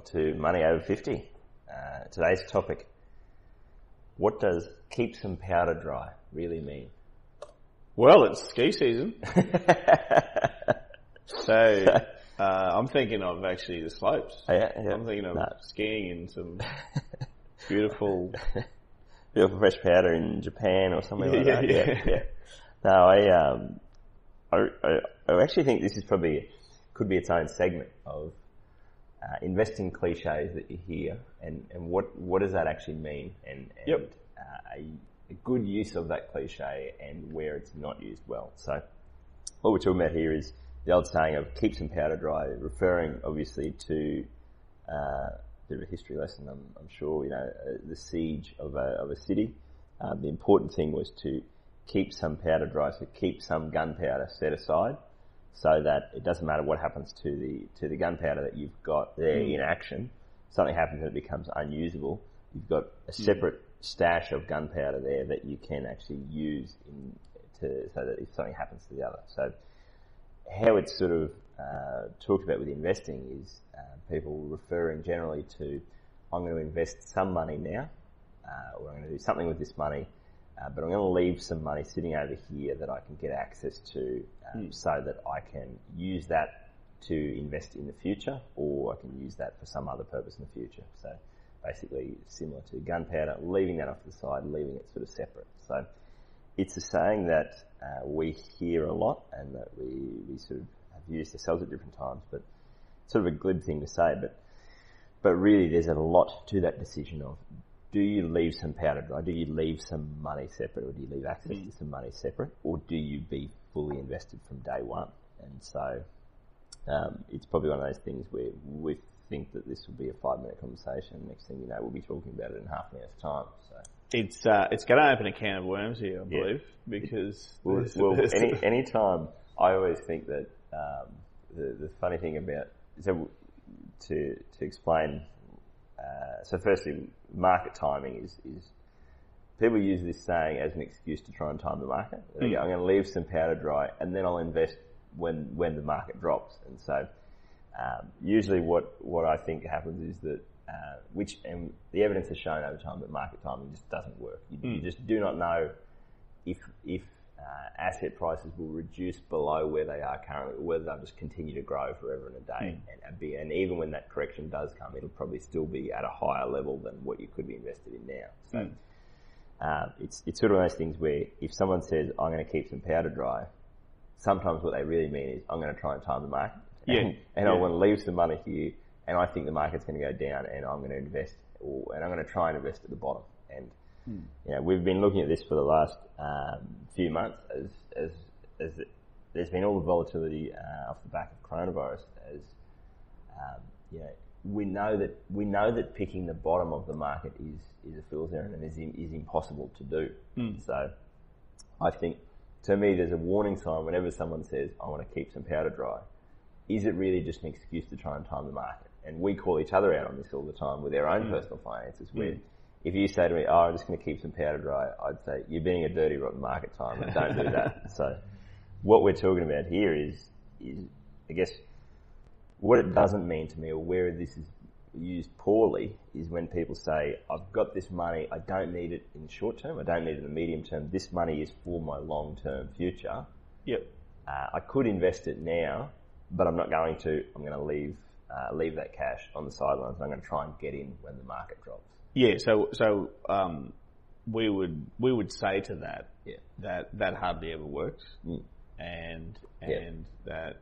Welcome to Money Over 50. Uh, today's topic, what does keep some powder dry really mean? Well, it's ski season. so, uh, I'm thinking of actually the slopes. Oh, yeah, yeah. I'm thinking of No. skiing in some beautiful, Beautiful fresh powder in Japan or somewhere like Yeah, that. yeah. yeah. No, I, um, I, I, I actually think this is probably, could be its own segment of uh, investing cliches that you hear and, and what, what does that actually mean and, and Yep. uh, a, a good use of that cliche and where it's not used well. So what we're talking about here is the old saying of keep some powder dry, referring obviously to uh, a bit of a history lesson, I'm, I'm sure, you know, uh, the siege of a, of a city. Uh, the important thing was to keep some powder dry, so keep some gunpowder set aside so that it doesn't matter what happens to the, to the gunpowder that you've got there in action. Something happens and it becomes unusable. You've got a separate stash of gunpowder there that you can actually use in, to, so that if something happens to the other. So how it's sort of uh, talked about with investing is uh, people referring generally to I'm going to invest some money now, uh, or I'm going to do something with this money, uh, but I'm going to leave some money sitting over here that I can get access to, um, so that I can use that to invest in the future, or I can use that for some other purpose in the future. So basically, similar to gunpowder, leaving that off to the side, leaving it sort of separate. So it's a saying that uh, we hear a lot and that we, we sort of have used ourselves at different times, but it's sort of a glib thing to say, but but really there's a lot to that decision of do you leave some powder dry, do you leave some money separate or do you leave access to some money separate or do you be fully invested from day one? And so um, it's probably one of those things where we think that this will be a five minute conversation. Next thing you know, we'll be talking about it in half an hour's time. So. it's, uh, it's going to open a can of worms here, I Yeah. believe, because Well, well any any time I always think that um, the the funny thing about so to to explain. Uh, so firstly, market timing is is people use this saying as an excuse to try and time the market. Go, I'm going to leave some powder dry and then I'll invest when when the market drops. And so um, usually what what I think happens is that uh, which and the evidence has shown over time that market timing just doesn't work. You, you just do not know if if uh, asset prices will reduce below where they are currently, whether they'll just continue to grow forever and a day, and, and be, and even when that correction does come, it'll probably still be at a higher level than what you could be invested in now. So um, it's it's sort of one of those things where if someone says I'm going to keep some powder dry, sometimes what they really mean is I'm going to try and time the market, Yeah. and, and I want to leave some money here, and I think the market's going to go down, and I'm going to invest, or, and I'm going to try and invest at the bottom, and you know, we've been looking at this for the last um, few months as as as it, there's been all the volatility uh, off the back of coronavirus. As um, you know, we know that we know that picking the bottom of the market is is a fool's errand and is is impossible to do. So, I think to me, there's a warning sign whenever someone says, "I want to keep some powder dry." Is it really just an excuse to try and time the market? And we call each other out on this all the time with our own personal finances. Where if you say to me, "Oh, I'm just going to keep some powder dry," I'd say you're being a dirty, rotten market timer. Don't do that. so, what we're talking about here is, is I guess, what it doesn't mean to me, or where this is used poorly, is when people say, "I've got this money. I don't need it in the short term. I don't need it in the medium term. This money is for my long-term future." Yep. uh, I could invest it now, but I'm not going to. I'm going to leave uh, leave that cash on the sidelines. I'm going to try and get in when the market drops. Yeah, so so um, we would we would say to that Yeah. that that hardly ever works, Mm. and Yeah. and that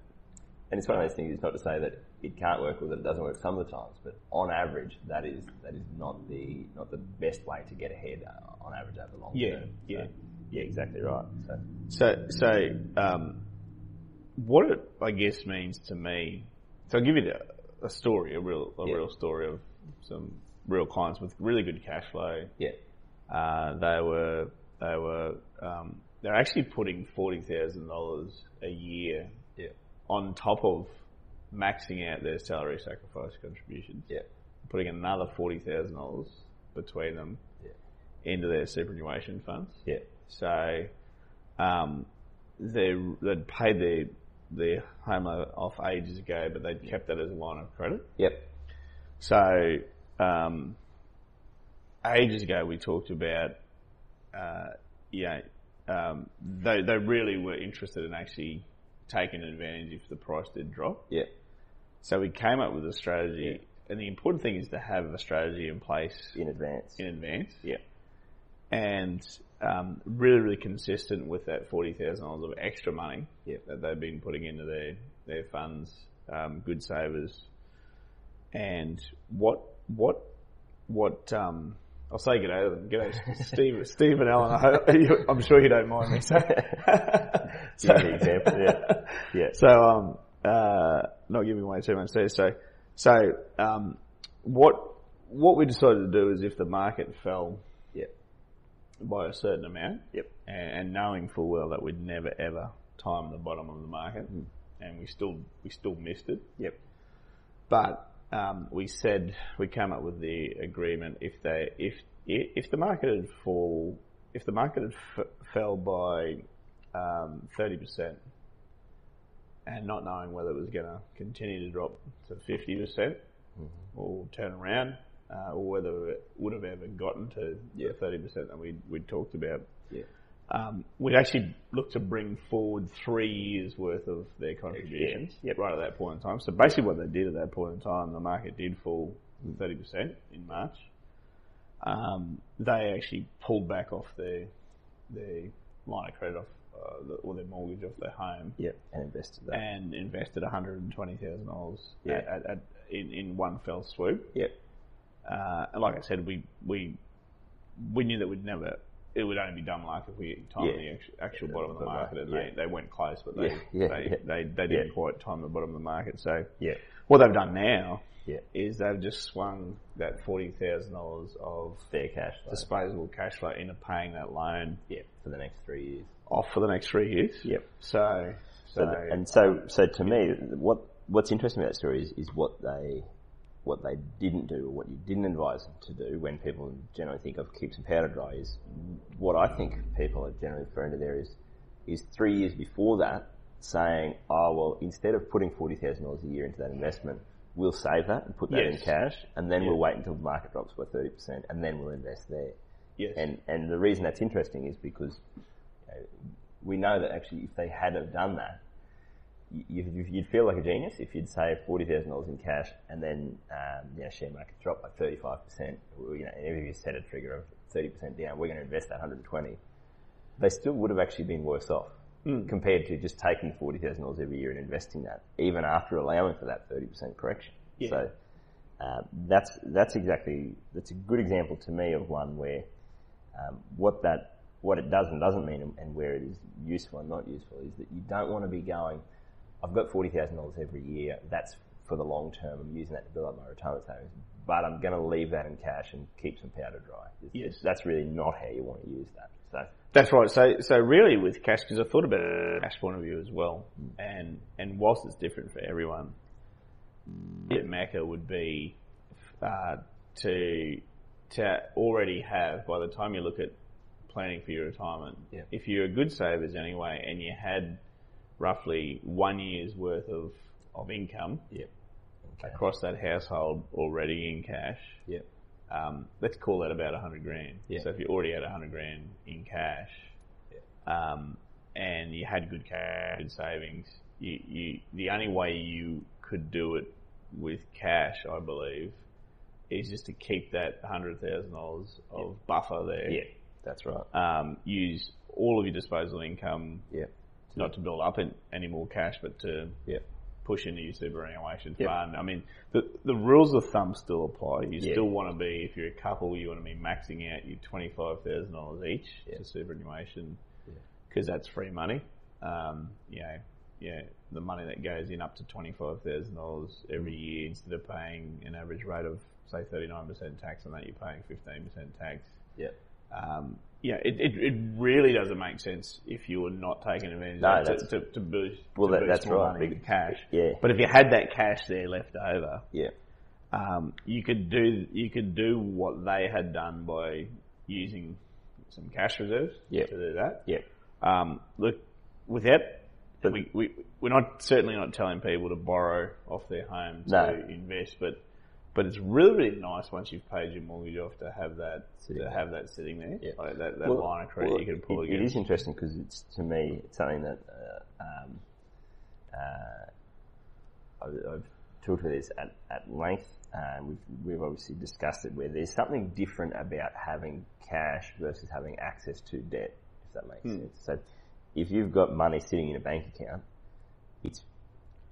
And it's one of those things. It's not to say that it can't work or that it doesn't work some of the times, but on average, that is that is not the not the best way to get ahead uh, on average over the long Yeah, term. yeah. So, yeah, exactly right. So so so um, what it, I guess, means to me. So I'll give you a, a story, a real, a Yeah. real story of some real clients with really good cash flow. Yeah. Uh, they were, they were, um, they're actually putting forty thousand dollars a year Yeah. on top of maxing out their salary sacrifice contributions. Yeah. Putting another forty thousand dollars between them Yeah. into their superannuation funds. Yeah. So, um, they they'd paid their their home off ages ago, but they'd kept that as a line of credit. Yep. So, um, ages ago we talked about, uh, you know, um, they they really were interested in actually taking advantage if the price did drop. Yeah. So we came up with a strategy, and the important thing is to have a strategy in place In advance. in advance Yeah. and um, really, really consistent with that forty thousand dollars of extra money Yep. that they've been putting into their their funds, um, good savers. And what what what um, I'll say good day to them. Good day, Steve, Steve and Alan. I hope, you- I'm sure you don't mind me saying. Give me example, yeah. Yeah. So um, uh, not giving away too much there. So so um, what what we decided to do is if the market fell Yeah. by a certain amount, Yep. and, and knowing full well that we'd never ever time the bottom of the market, and we still we still missed it. Yep. But um, we said we came up with the agreement if they if if the market had fall if the market had f- fell by um, thirty percent, and not knowing whether it was going to continue to drop to fifty percent or turn around, uh, or whether it would have ever gotten to the thirty percent that we we talked about. Yeah. Um, we'd actually look to bring forward three years worth of their contributions Yep. right at that point in time. So basically what they did at that point in time, the market did fall 30% in March. Um, they actually pulled back off their, their line of credit off, uh, the, or their mortgage off their home Yep. And invested that. and invested $120,000 Yeah. at, at, at, in, in one fell swoop. Yep. Uh, and like I said, we, we, we knew that we'd never, it would only be dumb luck if we timed Yeah. the actual, actual Yeah, bottom of the uh, market and they, they went close, but they, they, they, they didn't quite time the bottom of the market. So Yeah. what they've done now Yeah. is they've just swung that $40,000 of Fair cash flow. disposable cash flow into paying that loan Yeah. For the next three years. off for the next three years. Yep. So, so, So, and so, so to me, what what's interesting about that story is, is what they what they didn't do or what you didn't advise them to do when people generally think of keep some powder dry is what I think people are generally referring to there is is three years before that saying, oh well, instead of putting forty thousand dollars a year into that investment, we'll save that and put that in cash, and then Yeah. we'll wait until the market drops by thirty percent, and then we'll invest there. yes. And and the reason that's interesting is because you know, we know that actually if they had have done that, you, you'd feel like a genius if you'd save forty thousand dollars in cash and then um, you know share market drop by thirty five percent. You know, and if you set a trigger of thirty percent down, we're going to invest that hundred and twenty. They still would have actually been worse off compared to just taking forty thousand dollars every year and investing that, even after allowing for that thirty percent correction. Yeah. So uh, that's that's exactly that's a good example to me of one where um, what that what it does and doesn't mean and, and where it is useful and not useful is that you don't want to be going. I've got forty thousand dollars every year. That's for the long term. I'm using that to build up my retirement savings, but I'm going to leave that in cash and keep some powder dry. It's- Yes. that's really not how you want to use that. So That's right. So, so really with cash, because I thought about it from a cash point of view as well, and and whilst it's different for everyone, the Mecca would be uh, to to already have by the time you look at planning for your retirement. Yeah. If you're a good savers anyway, and you had roughly one year's worth of of income yeah, okay. across that household already in cash, yeah, um, let's call that about a hundred grand. Yeah. So if you already had a hundred grand in cash, um, and you had good cash, good savings, you, you, the only way you could do it with cash, I believe, is just to keep that hundred thousand dollars of buffer there. yeah, that's right. Um, use all of your disposable income, Yeah, not to build up in, any more cash, but to yeah, push into your superannuation Yep. fund. I mean, the the rules of thumb still apply. You Yeah. still want to be, if you're a couple, you want to be maxing out your twenty five thousand dollars each Yeah. to superannuation because that's free money. Um, you know, yeah, the money that goes in up to twenty five thousand dollars every year instead of paying an average rate of say thirty nine percent tax on that, you're paying fifteen percent tax. Yeah. Um, yeah, it, it, it really doesn't make sense if you were not taking advantage No, of it to, to, to boost, Well, to that- boost that's more right. money Big- cash. yeah. But if you had that cash there left over, Yeah. um, you could do you could do what they had done by using some cash reserves Yep. to do that. Yeah. Um, look, without we, we we're not certainly not telling people to borrow off their home to No. invest, but but it's really really nice once you've paid your mortgage off to have that Sitting to there. have that sitting there, Yeah. like that, that Well- line of credit well, you can pull it, it against. is interesting because it's to me it's something that uh, um, uh, I've, I've talked about this at, at length. Uh, we've we've obviously discussed it where there's something different about having cash versus having access to debt, if that makes Hmm. sense. So if you've got money sitting in a bank account, it's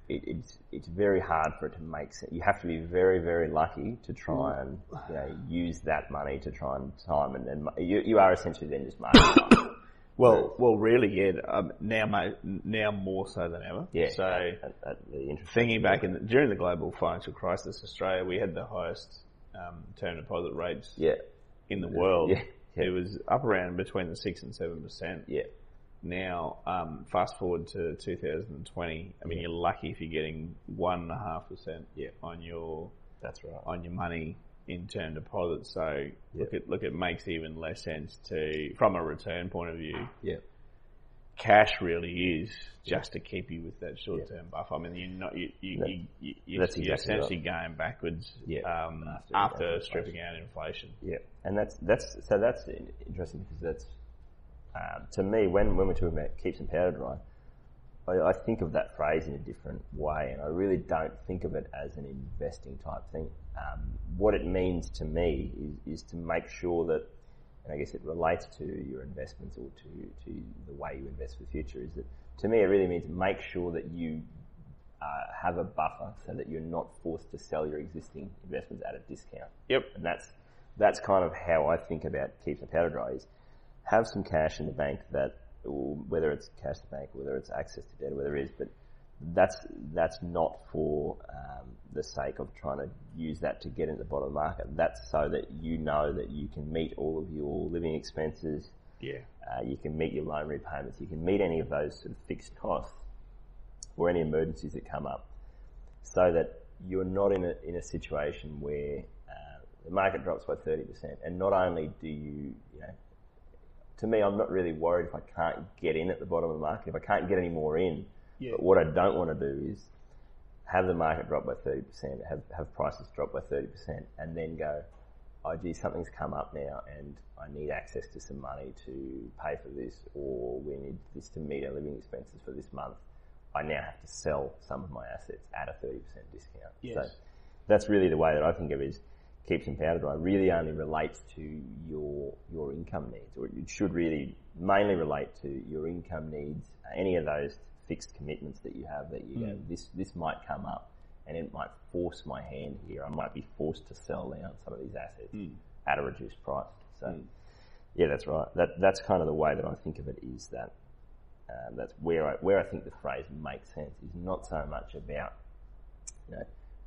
it, it's it's very hard for it to make sense. You have to be very very lucky to try and you know use that money to try and time and then you you are essentially then just market time. well, well, really, yeah. Um, now, mate, now more so than ever. Yeah. So. at, at the thinking back in the, during the global financial crisis, Australia, we had the highest um, term deposit rates yeah in the world. Yeah, yeah. It was up around between the six and seven percent. yeah Now, um, fast forward to 2020. I mean, you're lucky if you're getting one and a half percent on your that's right on your money in term deposits. So look, at look, it makes even less sense to, from a return point of view, yeah cash really is just to keep you with that short term buffer. I mean, you're not you you That- you, you you're, that's you're exactly essentially going backwards Yeah. um, After- after, after stripping out inflation. yeah and that's that's so that's interesting because that's uh, to me when when we're talking about keep some powder dry. I, I think of that phrase in a different way, and I really don't think of it as an investing type thing. Um, what it means to me is, is to make sure that, and I guess it relates to your investments or to, to the way you invest for the future, is that to me it really means make sure that you uh, have a buffer so that you're not forced to sell your existing investments at a discount. Yep. And that's that's kind of how I think about keep some powder dry is have some cash in the bank that whether it's cash in the bank, whether it's access to debt, whether it is, but that's that's not for um, the sake of trying to use that to get into the bottom of the market. That's so that you know that you can meet all of your living expenses, Yeah. uh, you can meet your loan repayments, you can meet any of those sort of fixed costs or any emergencies that come up, so that you're not in a in a situation where uh, the market drops by thirty percent, and not only do you, you know, to me, I'm not really worried if I can't get in at the bottom of the market, if I can't get any more in. Yeah. But what I don't want to do is have the market drop by 30%, have, have prices drop by 30%, and then go, oh gee, something's come up now and I need access to some money to pay for this, or we need this to meet our living expenses for this month. I now have to sell some of my assets at a 30% discount. Yes. So that's really the way that I think of it is keep some powder dry really only relates to your, your income needs, or it should really mainly relate to your income needs, any of those fixed commitments that you have that you go, hmm. this, this might come up and it might force my hand here. I might be forced to sell down some of these assets hmm. at a reduced price. So, hmm. yeah, that's right. That, that's kind of the way that I think of it is that, um, that's where I, where I think the phrase makes sense is not so much about, you know,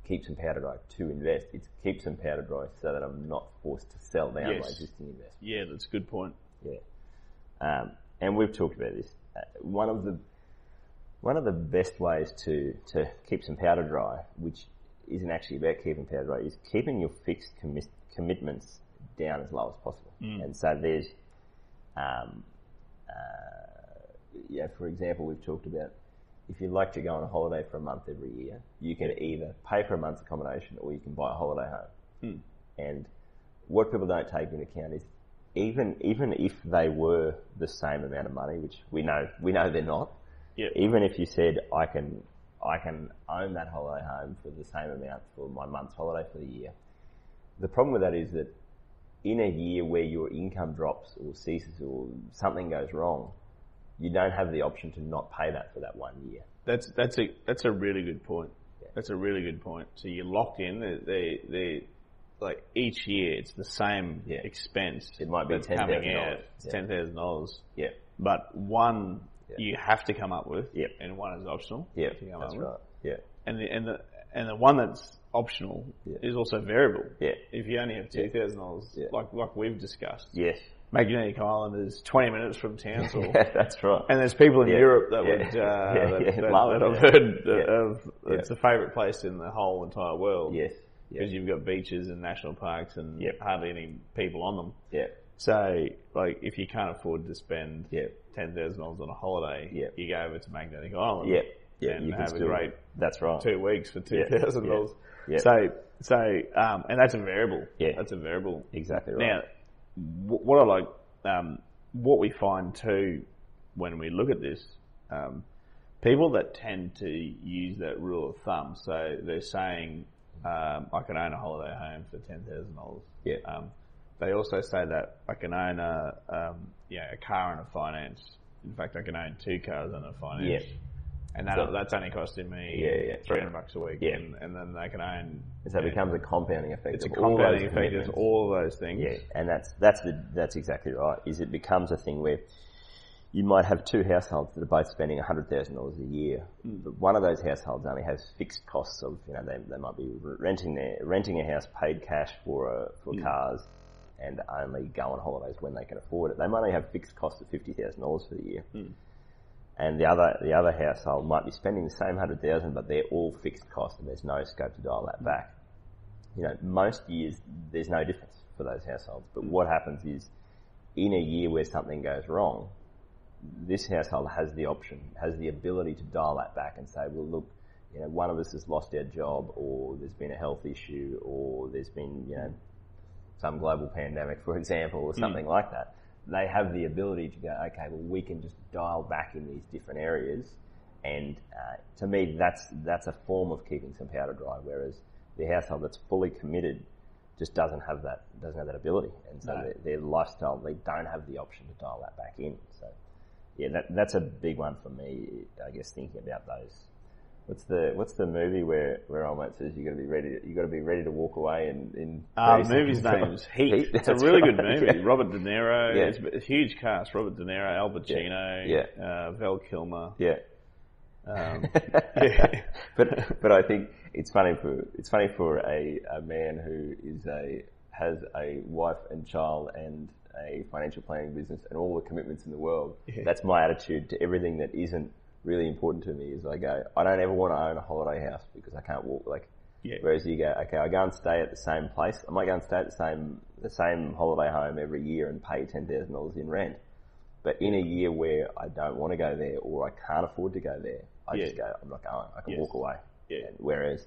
keep some powder dry to invest. It's keep some powder dry so that I'm not forced to sell down Yes. my existing investment. Yeah, that's a good point. Yeah. Um, and we've talked about this. Uh, one of the one of the best ways to, to keep some powder dry, which isn't actually about keeping powder dry, is keeping your fixed commi- commitments down as low as possible. And so there's, um, uh, yeah, for example, we've talked about if you'd like to go on a holiday for a month every year, you can either pay for a month's accommodation or you can buy a holiday home. Hmm. And what people don't take into account is even even if they were the same amount of money, which we know we know they're not. Yep. Even if you said I can I can own that holiday home for the same amount for my month's holiday for the year. The problem with that is that in a year where your income drops or ceases or something goes wrong, you don't have the option to not pay that for that one year. That's that's a that's a really good point. That's a really good point. So you're locked in. They they, like each year it's the same Yeah. expense. It might be coming $10,000. out. Yeah. ten thousand dollars. Yeah. But one you have to come up with, Yep. and one is optional. Yeah, that's up with. right. Yeah, And the and the and the one that's optional Yeah. is also variable. Yeah. If you only have two thousand dollars, like like we've discussed, yes, Magnetic Island is twenty minutes from Townsville. yeah, that's right. And there's people in Yeah. Europe that Yeah. would, uh, Yeah, that, that, love it, I've heard of, it's a favourite place in the whole entire world. yes, Because you've got beaches and national parks and Yep. hardly any people on them. yeah, So, like, if you can't afford to spend yeah, ten thousand dollars on a holiday, Yep. you go over to Magnetic Island, yeah, yeah. and you have a great That's right. two weeks for two thousand dollars. yeah. So, so, um, and that's a variable. Yeah. that's a variable. Exactly right. Now, what I like, um, what we find too when we look at this, um, people that tend to use that rule of thumb, so they're saying, um, I can own a holiday home for ten thousand dollars. Yeah. Um, they also say that I can own a, um, yeah, a car and a finance. In fact, I can own two cars and a finance. Yeah. And that, So- that's only costing me Yeah, yeah. 300 bucks a week. Yeah. And, and then they can own. so it yeah, becomes a compounding effect. it's a compounding effect. It's all of those things. Yeah, and that's that's the that's exactly right. Is it becomes a thing where you might have two households that are both spending hundred thousand dollars a year, but one of those households only has fixed costs of you know they, they might be renting their renting a house, paid cash for uh, for cars, and only go on holidays when they can afford it. They might only have fixed costs of fifty thousand dollars for the year. And the other the other household might be spending the same hundred thousand, but they're all fixed costs, and there's no scope to dial that back you know, most years there's no difference for those households. But what happens is, in a year where something goes wrong, this household has the option, has the ability to dial that back and say, well, look, you know, one of us has lost our job, or there's been a health issue, or there's been, you know, some global pandemic, for example, or something mm. like that. They have the ability to go, okay, well, we can just dial back in these different areas. And uh, to me, that's that's a form of keeping some powder dry. Whereas the household that's fully committed just doesn't have that doesn't have that ability, and so No. their, their lifestyle they don't have the option to dial that back in. So yeah, that that's a big one for me. I guess thinking about those. What's the what's the movie where where old mate says you got to be ready you got to be ready to walk away in in Uh, movie's seconds? name's Heat. It's a really right. good movie. Yeah. Robert De Niro. Yeah. It's a huge cast. Robert De Niro, Al Pacino, Yeah. Uh, Val Kilmer. Yeah. Um, yeah. but but I think it's funny for it's funny for a, a man who is a has a wife and child and a financial planning business and all the commitments in the world. Yeah. That's my attitude to everything that isn't really important to me. Is I go, I don't ever want to own a holiday house because I can't walk. Like, Yeah. whereas you go, okay, I go and stay at the same place. I might go and stay at the same the same holiday home every year and pay ten thousand dollars in rent. But in a year where I don't want to go there or I can't afford to go there, I Yeah. just go, I'm not going. I can Yes. walk away. Yeah. And whereas,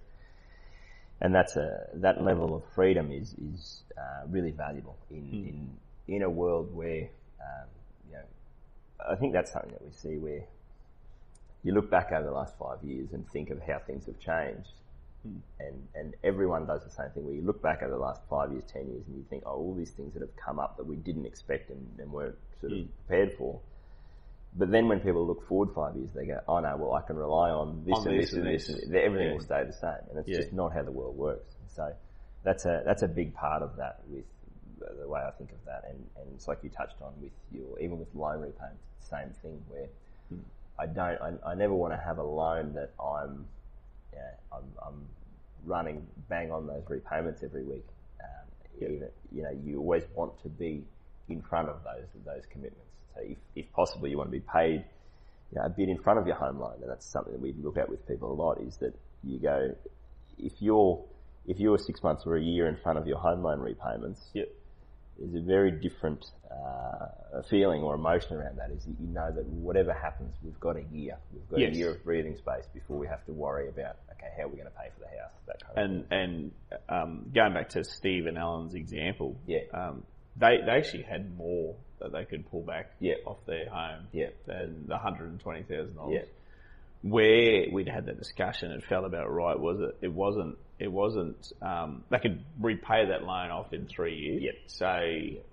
and that's a that level of freedom is is uh, really valuable in Hmm. in in a world where um, you know I think that's something that we see where you look back over the last five years and think of how things have changed. Hmm. And, and everyone does the same thing where you look back over the last five years, ten years, and you think, oh, all these things that have come up that we didn't expect and, and weren't sort of Hmm. prepared for. But then when people look forward five years, they go, oh no, well I can rely on this On and this this and and this, this. and everything Yeah. will stay the same. And it's Yeah. just not how the world works. So that's a, that's a big part of that with the, way I think of that. And, and it's like you touched on with your, even with loan repayments, it's the same thing where I don't, I, I never want to have a loan that I'm, yeah, I'm, I'm running bang on those repayments every week. Um, even, you know, you always want to be in front of those those commitments. So if, if possible, you want to be paid you know, a bit in front of your home loan, and that's something that we look at with people a lot. Is that you go if you're if you're six months or a year in front of your home loan repayments, Yep. There's a very different uh, feeling or emotion around that. Is that you know that whatever happens, we've got a year, we've got Yes. a year of breathing space before we have to worry about okay, how are we going to pay for the house, that kind of and and um, going back to Steve and Alan's example, Yeah. um, they they actually had more that they could pull back Yeah. off their home Yeah. than the hundred and twenty thousand dollars. Where we'd had that discussion, it felt about right. Was it? It wasn't. It wasn't. Um, they could repay that loan off in three years. Yep. So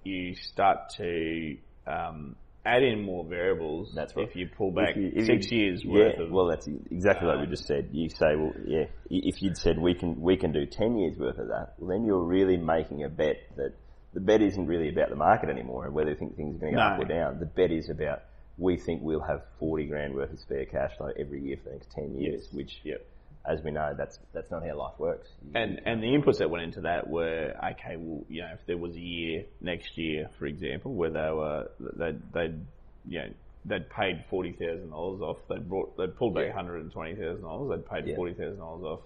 you start to um, add in more variables. That's right. If you pull back If you- if six you- years yeah, worth of well, that's exactly like we um, just said. You say, well, yeah, if you'd said we can we can do ten years worth of that, well, then you're really making a bet that the bet isn't really about the market anymore and whether you think things are going to go No. up or down. The bet is about we think we'll have 40 grand worth of spare cash flow every year for the next 10 years, Yes. which, Yep. as we know, that's that's not how life works. And and the inputs that went into that were okay. Well, you know, if there was a year next year, for example, where they were they'd they'd you know they'd paid forty thousand dollars off. They brought they pulled back Yeah. hundred and twenty thousand dollars. They'd paid Yeah. forty thousand dollars off.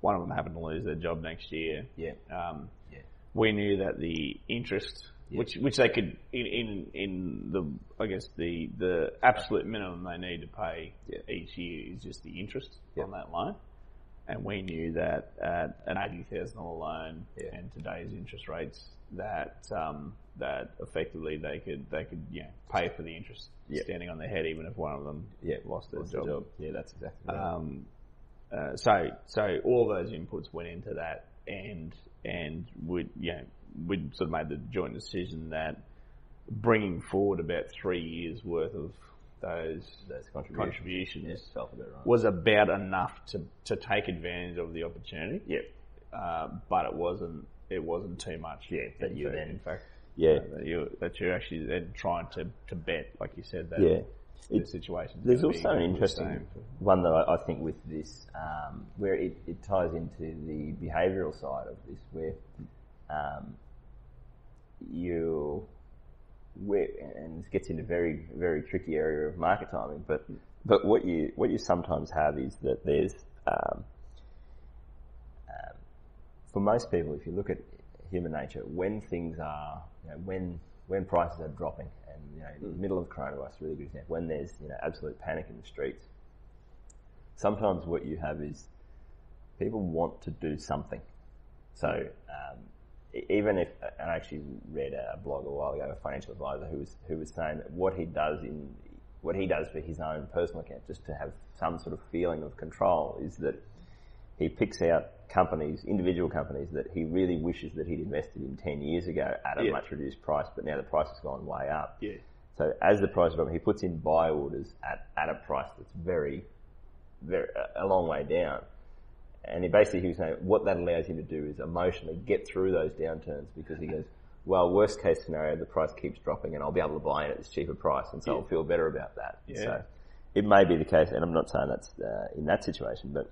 One of them happened to lose their job next year. yeah, Um, yeah, we knew that the interest, Yeah. which which they could in in in the I guess the the absolute minimum they need to pay Yeah. each year is just the interest Yeah. on that loan, and we knew that at an eighty thousand dollar loan Yeah. and today's interest rates that um, that effectively they could they could you know pay for the interest Yeah. standing on their head even if one of them yeah. lost their Lost job. job. Yeah, that's exactly right. Um, uh, so so all those inputs went into that, and and you know we sort of made the joint decision that bringing forward about three years worth of those Those contributions. contributions Yeah, about right. was about enough to to take advantage of the opportunity. Yep. Uh, but it wasn't it wasn't too much. Yeah, that you then in fact. Yeah, uh, that, you, that you're actually then trying to to bet like you said that Yeah. the It- situation. There's also an interesting one that I, I think with this, um, where it, it ties into the behavioural side of this, where um, you, and this gets into very very tricky area of market timing, but but what you what you sometimes have is that there's um, um, for most people, if you look at human nature, when things are, you know, when when prices are dropping, and you know, in the middle of coronavirus, really good example, when there's you know absolute panic in the streets, sometimes what you have is people want to do something. So um, even if, and I actually read a blog a while ago, a financial advisor who was who was saying that what he does in what he does for his own personal account, just to have some sort of feeling of control, is that he picks out companies, individual companies that he really wishes that he'd invested in 10 years ago at a Yeah. much reduced price, but now the price has gone way up. Yeah. So as the price drops, he puts in buy orders at, at a price that's very, very, a long way down. And he basically, he was saying what that allows him to do is emotionally get through those downturns because he goes, well, worst case scenario, the price keeps dropping and I'll be able to buy it at this cheaper price and so I'll feel better about that. Yeah. So it may be the case, and I'm not saying that's uh, in that situation, but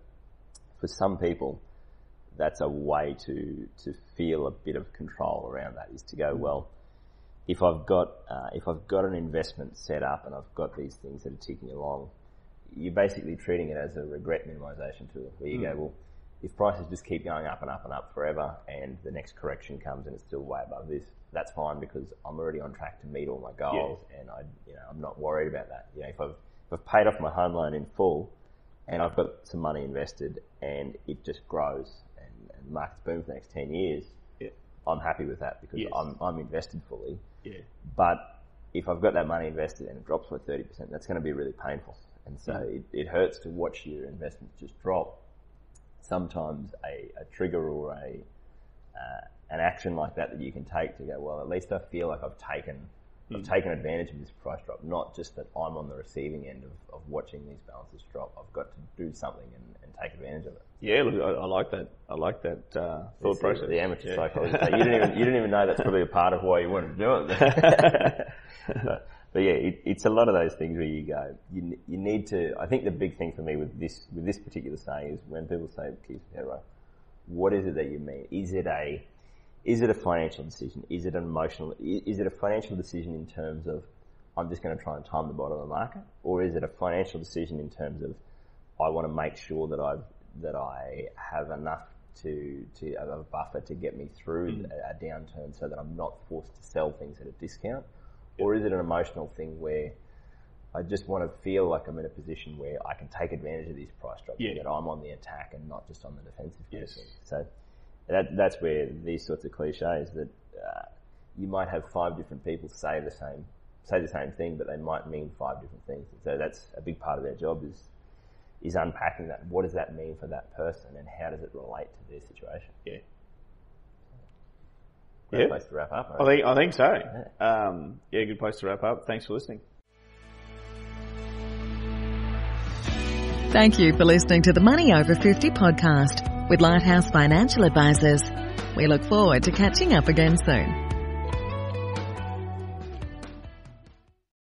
for some people, that's a way to to feel a bit of control around that. Is to go well. If I've got uh, if I've got an investment set up and I've got these things that are ticking along, you're basically treating it as a regret minimization tool, where you hmm. go, well, if prices just keep going up and up and up forever, and the next correction comes and it's still way above this, that's fine because I'm already on track to meet all my goals, and I, you know, I'm not worried about that. You know, if I've if I've paid off my home loan in full, and I've got some money invested, and it just grows, and, and the market's boom for the next ten years, Yeah. I'm happy with that because Yes. I'm I'm invested fully. Yeah. But if I've got that money invested and it drops by 30%, that's going to be really painful. And so it, it hurts to watch your investments just drop. Sometimes a, a trigger or a, uh, an action like that that you can take to go, well, at least I feel like I've taken, I've taken advantage of this price drop, not just that I'm on the receiving end of, of watching these balances drop. I've got to do something and, and take advantage of it. Yeah, look, I, I like that. I like that uh, thought It's the- process. The amateur Yeah. So you didn't even you didn't even know that's probably a part of why you wanted to do it. but, but yeah, it, it's a lot of those things where you go. You you need to. I think the big thing for me with this with this particular saying is when people say keep your right. What is it that you mean? Is it a is it a financial decision? Is it an emotional? Is it a financial decision in terms of I'm just going to try and time the bottom of the market, or is it a financial decision in terms of I want to make sure that I've that I have enough to to have a buffer to get me through hmm. a, a downturn, so that I'm not forced to sell things at a discount, or is it an emotional thing where I just want to feel like I'm in a position where I can take advantage of these price drops, Yeah. that I'm on the attack and not just on the defensive. Yes. So that that's where these sorts of cliches that uh, you might have five different people say the same say the same thing, but they might mean five different things. And So that's a big part of their job is is unpacking that. What does that mean for that person, and how does it relate to their situation? Yeah. Great Yeah. place to wrap up. I think I think so. Um, yeah, good place to wrap up. Thanks for listening. Thank you for listening to the Money Over 50 podcast with Lighthouse Financial Advisors. We look forward to catching up again soon.